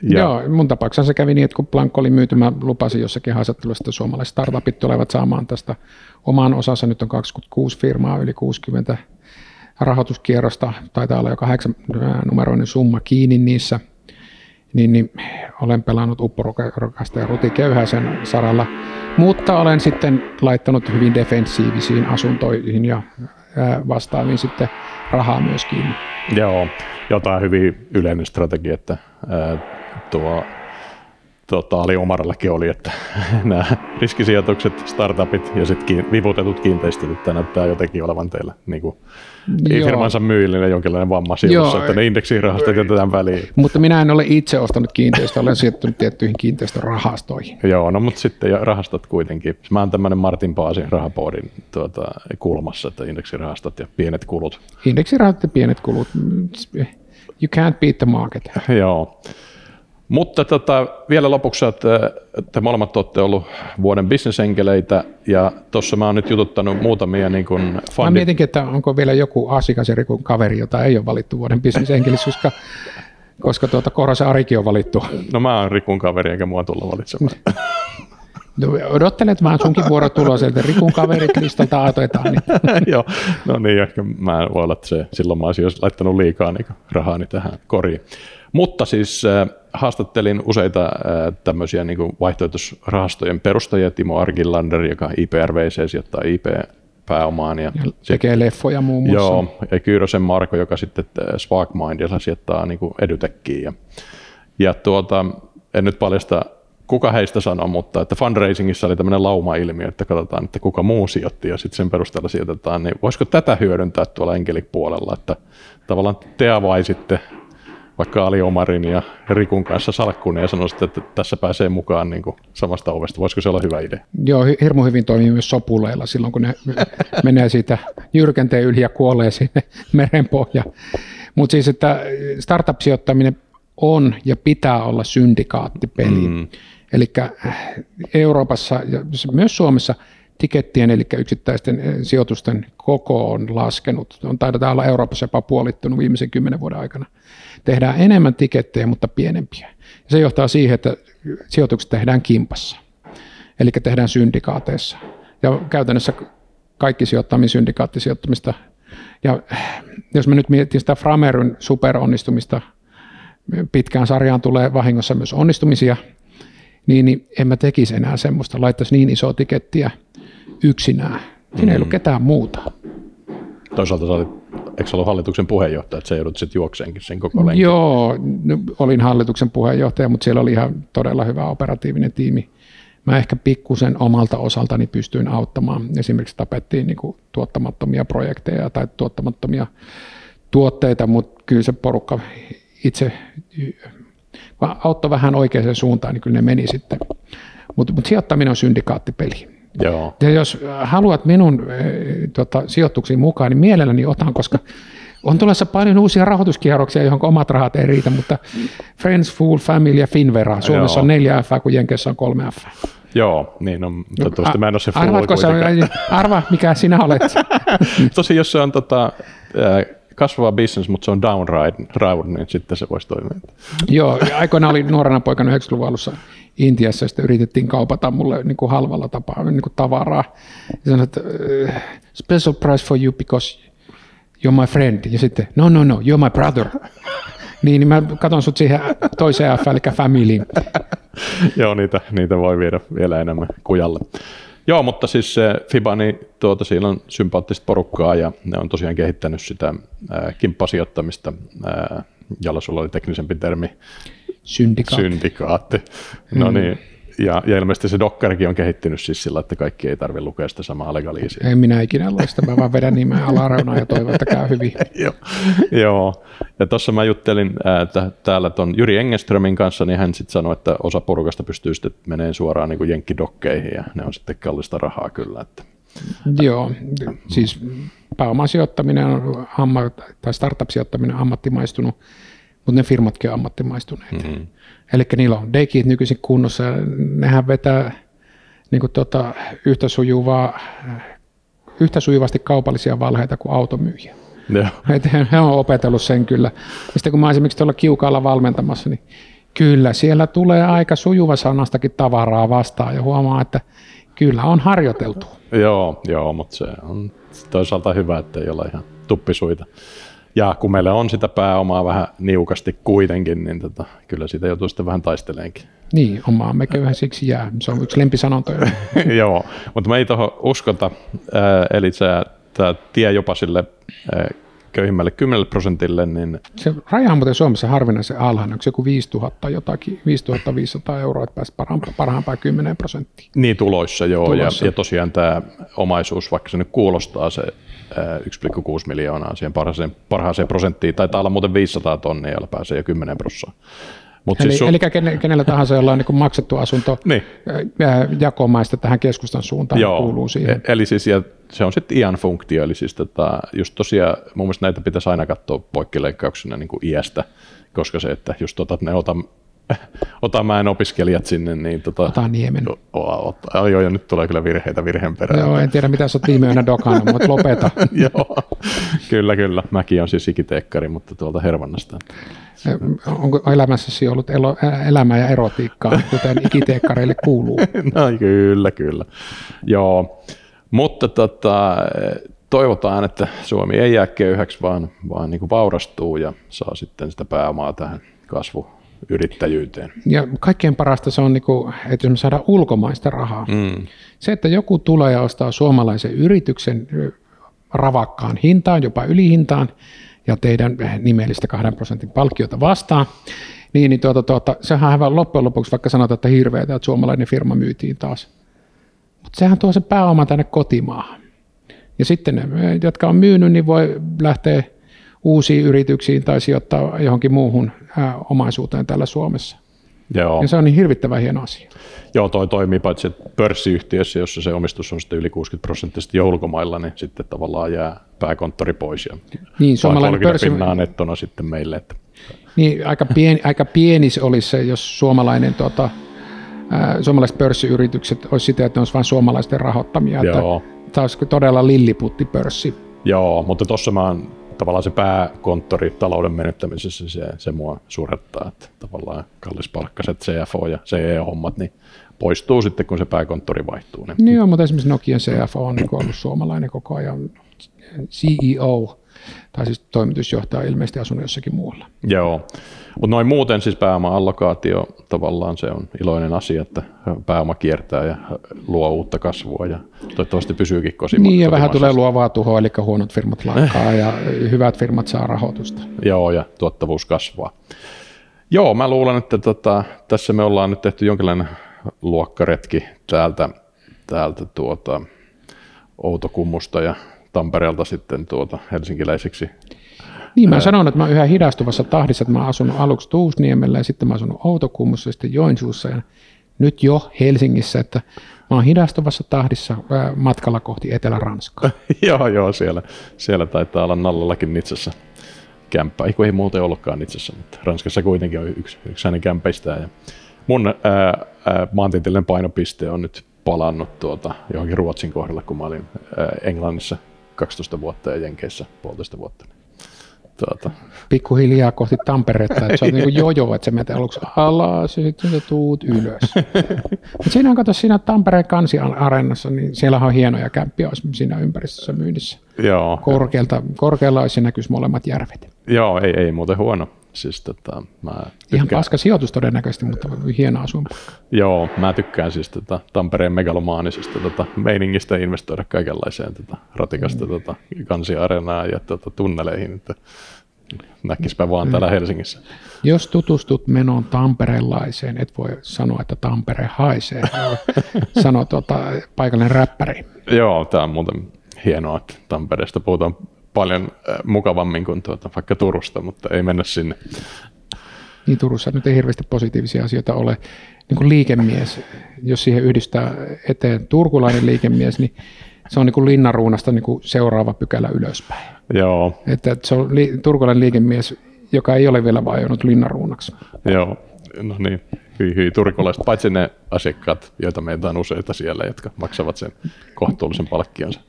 [SPEAKER 1] ja. Joo, mun tapauksessa se kävi niin, että kun Blank oli myyty, mä lupasin jossakin haastattelussa, että suomalaiset startupit tulevat saamaan tästä oman osansa. Nyt on 26 firmaa, yli 60 rahoituskierrosta, taitaa olla jo kahdeksan numeroinen summa kiinni niissä. Niin, niin olen pelannut upporokasta ja rutiköyhäisen saralla, mutta olen sitten laittanut hyvin defensiivisiin asuntoihin ja vastaaviin sitten rahaa myös kiinni.
[SPEAKER 2] Joo, jotain hyvin yleinen strategia, että ää, tuo tota, Ali Omarallekin oli, että (laughs) nämä riskisijoitukset, startupit ja sitten vivutetut kiinteistöt, että näyttää jotenkin olevan teillä niin kuin, ei firmansa myyjille jonkinlainen vamma sijoitus, että ne indeksirahastot jätetään väliin.
[SPEAKER 1] Mutta minä en ole itse ostanut kiinteistöä, olen sijoittanut tiettyihin kiinteistörahastoihin.
[SPEAKER 2] Joo, no mutta sitten rahastot kuitenkin. Mä oon tämmöinen Martin Paasin rahapoodin tuota, kulmassa, että indeksirahastot ja pienet kulut.
[SPEAKER 1] Indeksirahastot ja pienet kulut. You can't beat the market. (laughs)
[SPEAKER 2] Joo. Mutta tota, vielä lopuksi, että te molemmat olette ollut vuoden bisnesenkeleitä ja tuossa mä oon nyt jututtanut muutamia niin kuin
[SPEAKER 1] fandi... Mä mietinkin, että onko vielä joku asiakas kuin kaveri, jota ei ole valittu vuoden bisnesenkeliksi, koska, koska tuota, Korosen Arikin on valittu.
[SPEAKER 2] No mä oon Rikun kaveri eikä mua tulla valitsemaan. (laughs)
[SPEAKER 1] No, odottelet vaan sunkin vuoro tuloa sieltä Rikun kaverit listalta otetaan. Niin. (laughs)
[SPEAKER 2] Joo, no niin, ehkä mä voi olla, että se, silloin mä olisin laittanut liikaa niin rahaani tähän koriin. Mutta siis äh, haastattelin useita äh, tämmöisiä niin kuin vaihtoehtoisrahastojen perustajia, Timo Argilander, joka IPRVC sijoittaa IP pääomaan. Ja,
[SPEAKER 1] ja tekee sit, leffoja muun muassa.
[SPEAKER 2] Joo, ja Kyyrösen Marko, joka sitten Sparkmindilla sijoittaa niin kuin edutekkiin. Ja, ja tuota, en nyt paljasta kuka heistä sanoi, mutta että fundraisingissa oli tämmöinen lauma-ilmiö, että katsotaan, että kuka muu sijoitti ja sitten sen perusteella sijoitetaan, niin voisiko tätä hyödyntää tuolla enkelipuolella, että tavallaan te avaisitte vaikka Ali Omarin ja Rikun kanssa salkkuun ja sanoisit, että tässä pääsee mukaan niin kuin samasta ovesta. Voisiko se olla hyvä idea?
[SPEAKER 1] Joo, hirmu hyvin toimii myös sopuleilla silloin, kun ne (laughs) menee siitä jyrkänteen yli ja kuolee sinne (laughs) merenpohjaan. Mutta siis, että startup-sijoittaminen on ja pitää olla syndikaattipeli. Mm. Eli Euroopassa ja myös Suomessa tikettien, eli yksittäisten sijoitusten koko on laskenut. On taidetaan olla Euroopassa jopa puolittunut viimeisen kymmenen vuoden aikana tehdään enemmän tikettejä, mutta pienempiä. Ja se johtaa siihen, että sijoitukset tehdään kimpassa, eli tehdään syndikaateissa. Ja käytännössä kaikki sijoittaminen syndikaattisijoittamista. Ja jos me nyt mietin sitä Frameryn superonnistumista, pitkään sarjaan tulee vahingossa myös onnistumisia, niin, niin en mä tekisi enää semmoista, laittaisi niin isoa tikettiä yksinään. Siinä mm. ei ollut mm. ketään muuta.
[SPEAKER 2] Toisaalta sä olit eikö ollut hallituksen puheenjohtaja, että se joudut sitten juokseenkin sen koko lenkin?
[SPEAKER 1] Joo, no, olin hallituksen puheenjohtaja, mutta siellä oli ihan todella hyvä operatiivinen tiimi. Mä ehkä pikkusen omalta osaltani pystyin auttamaan. Esimerkiksi tapettiin niin kuin tuottamattomia projekteja tai tuottamattomia tuotteita, mutta kyllä se porukka itse auttoi vähän oikeaan suuntaan, niin kyllä ne meni sitten. Mutta mut sijoittaminen on syndikaattipeli.
[SPEAKER 2] Joo.
[SPEAKER 1] Ja jos haluat minun e, tota, sijoituksiin mukaan, niin mielelläni otan, koska on tulossa paljon uusia rahoituskierroksia, johon omat rahat ei riitä, mutta Friends, Fool, Family ja Finvera. Suomessa Joo. on neljä F, kun Jenkeissä on kolme F.
[SPEAKER 2] Joo, niin on, toivottavasti mä en ole se
[SPEAKER 1] Arvatko sä, arva, mikä sinä olet? (laughs)
[SPEAKER 2] Tosi, jos se on tota, kasvava business, mutta se on downride, niin sitten se voisi toimia.
[SPEAKER 1] Joo, aikoinaan oli nuorena poikana 90-luvun alussa Intiassa ja sitten yritettiin kaupata mulle niin kuin halvalla tapaa niin kuin tavaraa. Ja sanoin, että uh, special price for you because you're my friend. Ja sitten, no, no, no, you're my brother. (laughs) Niin, niin mä katson sut siihen toiseen F, eli Family.
[SPEAKER 2] Joo, niitä, niitä voi viedä vielä enemmän kujalle. Joo, mutta siis se FIBA, niin tuota, siellä on sympaattista porukkaa ja ne on tosiaan kehittänyt sitä kimppasijoittamista, äh, jolla sulla oli teknisempi termi.
[SPEAKER 1] Syndikaatti.
[SPEAKER 2] Syndikaatti. No mm. Ja, ja ilmeisesti se Dokkarikin on kehittynyt siis sillä, että kaikki ei tarvitse lukea sitä samaa legaliisiä.
[SPEAKER 1] En minä ikinä lue sitä, mä vaan vedän nimeä alareunaan ja toivon, että käy hyvin. (laughs)
[SPEAKER 2] Joo, joo. ja tuossa mä juttelin äh, täällä ton Jyri Engeströmin kanssa, niin hän sitten sanoi, että osa porukasta pystyy sitten meneen suoraan niin jenkkidokkeihin ja ne on sitten kallista rahaa kyllä. Että.
[SPEAKER 1] Joo, siis pääomasijoittaminen on tai startup-sijoittaminen on ammattimaistunut, mutta ne firmatkin on ammattimaistuneet. Mm-hmm. Eli niillä on dekit nykyisin kunnossa ja nehän vetää niin kuin tota, yhtä, sujuvaa, yhtä sujuvasti kaupallisia valheita kuin automyyjiä. (laughs) He on opetellut sen kyllä. Ja sitten kun mä esimerkiksi tuolla kiukaalla valmentamassa, niin kyllä siellä tulee aika sujuva sanastakin tavaraa vastaan ja huomaa, että kyllä on harjoiteltu.
[SPEAKER 2] Joo, joo mutta se on toisaalta hyvä, että ei ole ihan tuppisuita. Ja kun meillä on sitä pääomaa vähän niukasti kuitenkin, niin tota, kyllä siitä joutuu sitten vähän taisteleenkin.
[SPEAKER 1] Niin, omaa me köyhä siksi jää. Se on yksi lempisanontoja. (laughs)
[SPEAKER 2] Joo, mutta me ei tuohon uskota. Eli tämä tie jopa sille köyhimmälle 10 prosentille. Niin...
[SPEAKER 1] Se raja on muuten Suomessa harvinaisen alhainen, onko se joku 5000 jotakin, 5500 euroa, että päästä parhaampaan 10 prosenttia.
[SPEAKER 2] Niin tuloissa, joo, tuloissa. Ja, ja tosiaan tämä omaisuus, vaikka se nyt kuulostaa se 1,6 miljoonaa siihen parhaaseen, parhaaseen prosenttiin. Taitaa olla muuten 500 tonnia, jolla pääsee jo 10 prosenttia.
[SPEAKER 1] Mut eli, siis sun... eli kenellä tahansa, jolla on niin maksettu asunto niin. jakomaista tähän keskustan suuntaan Joo. kuuluu siihen.
[SPEAKER 2] E- eli siis, ja se on sitten iän funktio, eli siis tota, just tosiaan mun mielestä näitä pitäisi aina katsoa poikkileikkauksena niin kuin iästä, koska se, että just otat ne otan (laughs) ota mä en opiskelijat sinne, niin tota...
[SPEAKER 1] Ota Niemen.
[SPEAKER 2] O, o, o, joo, ja nyt tulee kyllä virheitä virheen perään.
[SPEAKER 1] Joo, en tiedä mitä sä oot viime yönä dokannut, mutta lopeta. (laughs)
[SPEAKER 2] joo, kyllä, kyllä. Mäkin on siis ikiteekkari, mutta tuolta Hervannasta.
[SPEAKER 1] Onko elämässäsi ollut elo, elämää ja erotiikkaa, kuten ikiteekkareille kuuluu? (laughs)
[SPEAKER 2] no kyllä, kyllä. Joo, mutta tota, toivotaan, että Suomi ei jää köyhäksi, vaan, vaan niin kuin vaurastuu ja saa sitten sitä pääomaa tähän kasvu yrittäjyyteen.
[SPEAKER 1] Ja kaikkein parasta se on, niin kuin, että jos me saadaan ulkomaista rahaa. Mm. Se, että joku tulee ja ostaa suomalaisen yrityksen ravakkaan hintaan, jopa ylihintaan, ja teidän nimellistä kahden prosentin palkkiota vastaan, niin, niin tuota, tuota, sehän on aivan loppujen lopuksi, vaikka sanotaan, että hirveätä, että suomalainen firma myytiin taas. Mutta sehän tuo se pääoma tänne kotimaahan. Ja sitten ne, jotka on myynyt, niin voi lähteä uusiin yrityksiin tai sijoittaa johonkin muuhun omaisuuteen täällä Suomessa. Joo. Ja se on niin hirvittävän hieno asia.
[SPEAKER 2] Joo, toi toimii paitsi pörssiyhtiössä, jossa se omistus on sitten yli 60 prosenttisesti ulkomailla, niin sitten tavallaan jää pääkonttori pois ja niin, suomalainen pörssi... nettona sitten meille. Että...
[SPEAKER 1] Niin, aika pieni, aika pieni se olisi se, jos suomalainen tuota, ää, suomalaiset pörssiyritykset olisi sitä, että ne olisi vain suomalaisten rahoittamia. Joo. Että tämä olisi todella lilliputtipörssi.
[SPEAKER 2] Joo, mutta tuossa mä oon tavallaan se pääkonttori talouden menettämisessä, se, se mua surettaa, että tavallaan kallispalkkaiset CFO ja CE-hommat, niin poistuu sitten, kun se pääkonttori vaihtuu.
[SPEAKER 1] Niin, niin joo, mutta esimerkiksi Nokian CFO on niin ollut suomalainen koko ajan CEO, tai siis toimitusjohtaja ilmeisesti asunut jossakin muualla.
[SPEAKER 2] Joo, mutta noin muuten siis pääoma-allokaatio tavallaan se on iloinen asia, että pääoma kiertää ja luo uutta kasvua ja toivottavasti pysyykin kosimassa.
[SPEAKER 1] Niin ja vähän tulee luovaa tuhoa, eli huonot firmat lakkaa ja (laughs) hyvät firmat saa rahoitusta.
[SPEAKER 2] Joo ja tuottavuus kasvaa. Joo, mä luulen, että tota, tässä me ollaan nyt tehty jonkinlainen luokkaretki täältä, täältä tuota, Outokummusta ja Tampereelta sitten tuota helsinkiläiseksi
[SPEAKER 1] niin, mä sanon, että mä oon yhä hidastuvassa tahdissa, että mä oon asunut aluksi Tuusniemellä ja sitten mä oon asunut Outokummussa ja sitten Joensuussa ja nyt jo Helsingissä, että mä oon hidastuvassa tahdissa matkalla kohti Etelä-Ranskaa. (laughs)
[SPEAKER 2] joo, joo, siellä, siellä taitaa olla Nallallakin Nitsassa kämppä. Ei, ei muuten ollutkaan Nitsassa, mutta Ranskassa kuitenkin on yksi, yksi hänen kämpeistään. Ja mun ää, ää, maantieteellinen painopiste on nyt palannut tuota, johonkin Ruotsin kohdalla, kun mä olin ää, Englannissa 12 vuotta ja Jenkeissä puolitoista vuotta
[SPEAKER 1] tuota. pikkuhiljaa kohti Tamperetta, että se on (laughs) niin kuin jojo, että se menee aluksi alas ja sitten se tuut ylös. (laughs) Mutta siinä on, kato, siinä Tampereen kansiareenassa, niin siellä on hienoja kämppiä siinä ympäristössä myynnissä. Joo. Korkealta, korkealla olisi näkyisi molemmat järvet.
[SPEAKER 2] Joo, ei, ei muuten huono. Siis, tota, mä
[SPEAKER 1] Ihan paska sijoitus todennäköisesti, mutta hieno asuinpaikka.
[SPEAKER 2] Joo, mä tykkään siis tota, Tampereen megalomaanisesta tota, meiningistä investoida kaikenlaiseen tota, ratikasta mm. tota, kansiareenaan ja tota, tunneleihin, että näkispä vaan mm. täällä Helsingissä.
[SPEAKER 1] Jos tutustut menoon tamperelaiseen, et voi sanoa, että Tampere haisee, (laughs) sano tota, paikallinen räppäri.
[SPEAKER 2] Joo, tämä on muuten hienoa, että Tampereesta puhutaan paljon mukavammin kuin tuota, vaikka Turusta, mutta ei mennä sinne.
[SPEAKER 1] Niin Turussa nyt ei hirveästi positiivisia asioita ole. Niin kuin liikemies, jos siihen yhdistää eteen turkulainen liikemies, niin se on niin kuin linnaruunasta niin kuin seuraava pykälä ylöspäin.
[SPEAKER 2] Joo.
[SPEAKER 1] Että se on li- turkulainen liikemies, joka ei ole vielä vajonnut linnaruunaksi.
[SPEAKER 2] Joo, no niin, hyi hyi turkulaiset, paitsi ne asiakkaat, joita meitä on useita siellä, jotka maksavat sen kohtuullisen palkkionsa.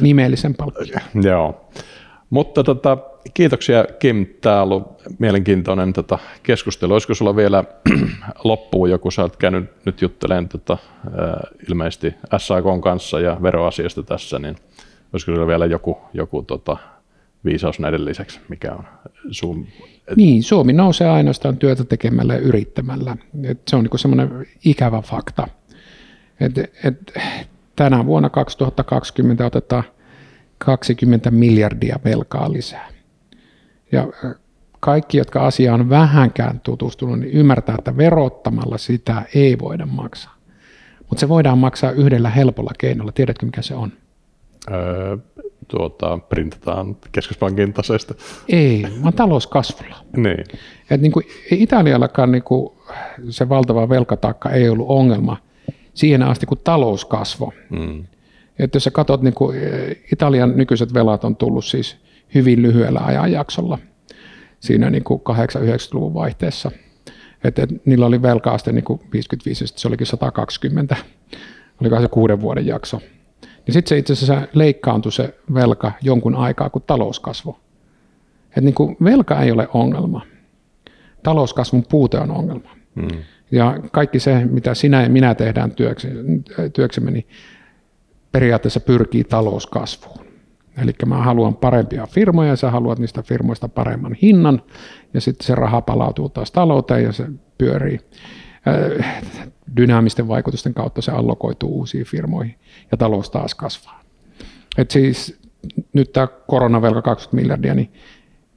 [SPEAKER 1] Nimellisen palkkion.
[SPEAKER 2] Joo. Mutta tota, kiitoksia Kim, tämä on ollut mielenkiintoinen tota, keskustelu. Olisiko sulla vielä (clears throat) loppuun joku, sä oot käynyt nyt juttelemaan tota, ilmeisesti SAK kanssa ja veroasiasta tässä, niin olisiko sulla vielä joku, joku tota, viisaus näiden lisäksi, mikä on sun...
[SPEAKER 1] Niin, Suomi nousee ainoastaan työtä tekemällä ja yrittämällä. Et se on niin semmoinen ikävä fakta. Et, et, tänä vuonna 2020 otetaan 20 miljardia velkaa lisää. Ja kaikki, jotka asiaan vähänkään tutustunut, niin ymmärtää, että verottamalla sitä ei voida maksaa. Mutta se voidaan maksaa yhdellä helpolla keinolla. Tiedätkö, mikä se on?
[SPEAKER 2] Öö, tuota, printataan keskuspankin taseesta.
[SPEAKER 1] Ei, vaan talouskasvulla. (laughs)
[SPEAKER 2] niin.
[SPEAKER 1] Et niin kuin Italiallakaan niin kuin se valtava velkataakka ei ollut ongelma siihen asti, kun talous kasvoi. Mm. Että jos sä katsot, niin kuin Italian nykyiset velat on tullut siis hyvin lyhyellä ajanjaksolla siinä niin kuin 8-90-luvun vaihteessa. Että et, niillä oli velkaaste niin kuin 55, se olikin 120. Oliko se kuuden vuoden jakso. Ja sitten se itse asiassa leikkaantui se velka jonkun aikaa, kun talous kasvoi. Et niin kuin velka ei ole ongelma. Talouskasvun puute on ongelma. Hmm. Ja kaikki se, mitä sinä ja minä tehdään työksemme, niin periaatteessa pyrkii talouskasvuun. Eli mä haluan parempia firmoja, sä haluat niistä firmoista paremman hinnan, ja sitten se raha palautuu taas talouteen ja se pyörii. Äh, dynaamisten vaikutusten kautta se allokoituu uusiin firmoihin ja talous taas kasvaa. Et siis nyt tämä koronavelka 20 miljardia, niin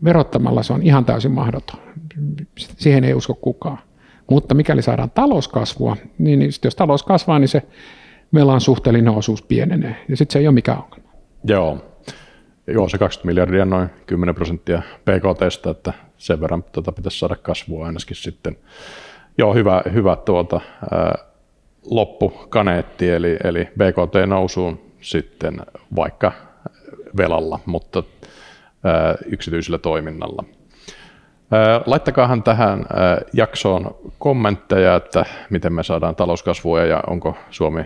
[SPEAKER 1] verottamalla se on ihan täysin mahdoton. Siihen ei usko kukaan. Mutta mikäli saadaan talouskasvua, niin, niin jos talous kasvaa, niin se velan suhteellinen osuus pienenee, ja sitten se ei ole mikään ongelma.
[SPEAKER 2] Joo. Joo, se 20 miljardia noin 10 prosenttia PKTstä, että sen verran tuota pitäisi saada kasvua ainakin sitten. Joo, hyvä, hyvä tuota, ää, loppukaneetti, eli, eli BKT nousuun sitten vaikka velalla, mutta ää, yksityisellä toiminnalla. Laittakaahan tähän jaksoon kommentteja, että miten me saadaan talouskasvua ja onko Suomi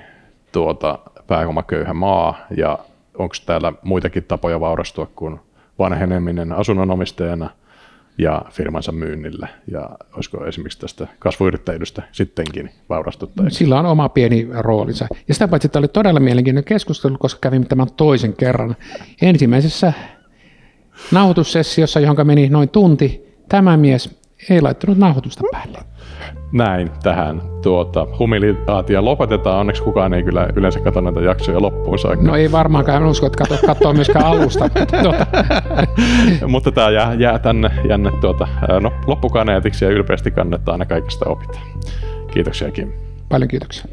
[SPEAKER 2] tuota, pääomaköyhä maa ja onko täällä muitakin tapoja vaurastua kuin vanheneminen asunnonomistajana ja firmansa myynnillä. Ja olisiko esimerkiksi tästä kasvuyrittäjyydestä sittenkin vaurastuttajaksi?
[SPEAKER 1] Sillä on oma pieni roolinsa. Ja sitä paitsi että oli todella mielenkiintoinen keskustelu, koska kävimme tämän toisen kerran. Ensimmäisessä nauhoitussessiossa, johon meni noin tunti, tämä mies ei laittanut nauhoitusta päälle
[SPEAKER 2] näin tähän tuota, humiliaatio lopetetaan. Onneksi kukaan ei kyllä yleensä katso näitä jaksoja loppuun saakka.
[SPEAKER 1] No ei varmaankaan, en usko, että katso, katsoo myöskään alusta. (laughs) tuota.
[SPEAKER 2] Mutta tämä jää, jää tänne jänne tuota, no, loppukaneetiksi ja ylpeästi kannattaa aina kaikista opita. Kiitoksia Kim.
[SPEAKER 1] Paljon kiitoksia.